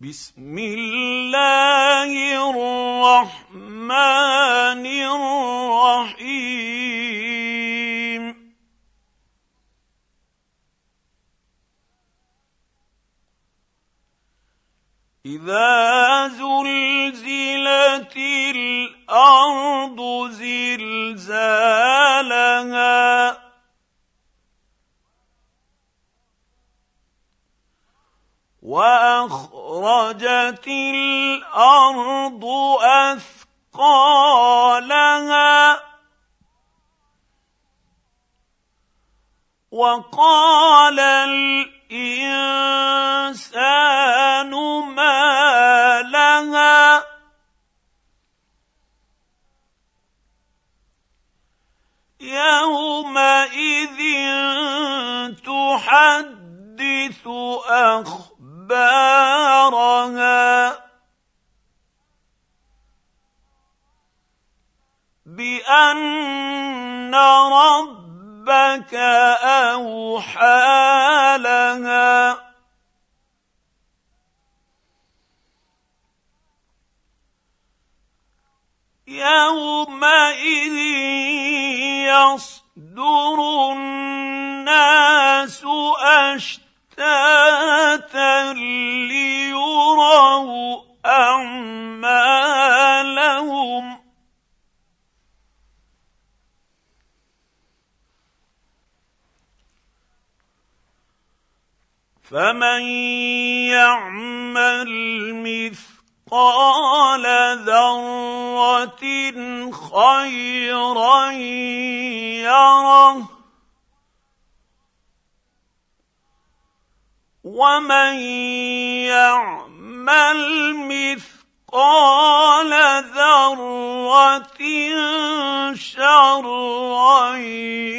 بسم الله الرحمن الرحيم اذا زلزلت الأرض زلزالها واخرجت الأرض أثقالها وقال الإنسان ما لها يومئذ تحدث اخبارها اخبارها بأن ربك أوحى لها. يومئذ يصدر الناس اشتاقا فمن يعمل مثقال ذره خيرا يره ومن يعمل مثقال ذره شرا يره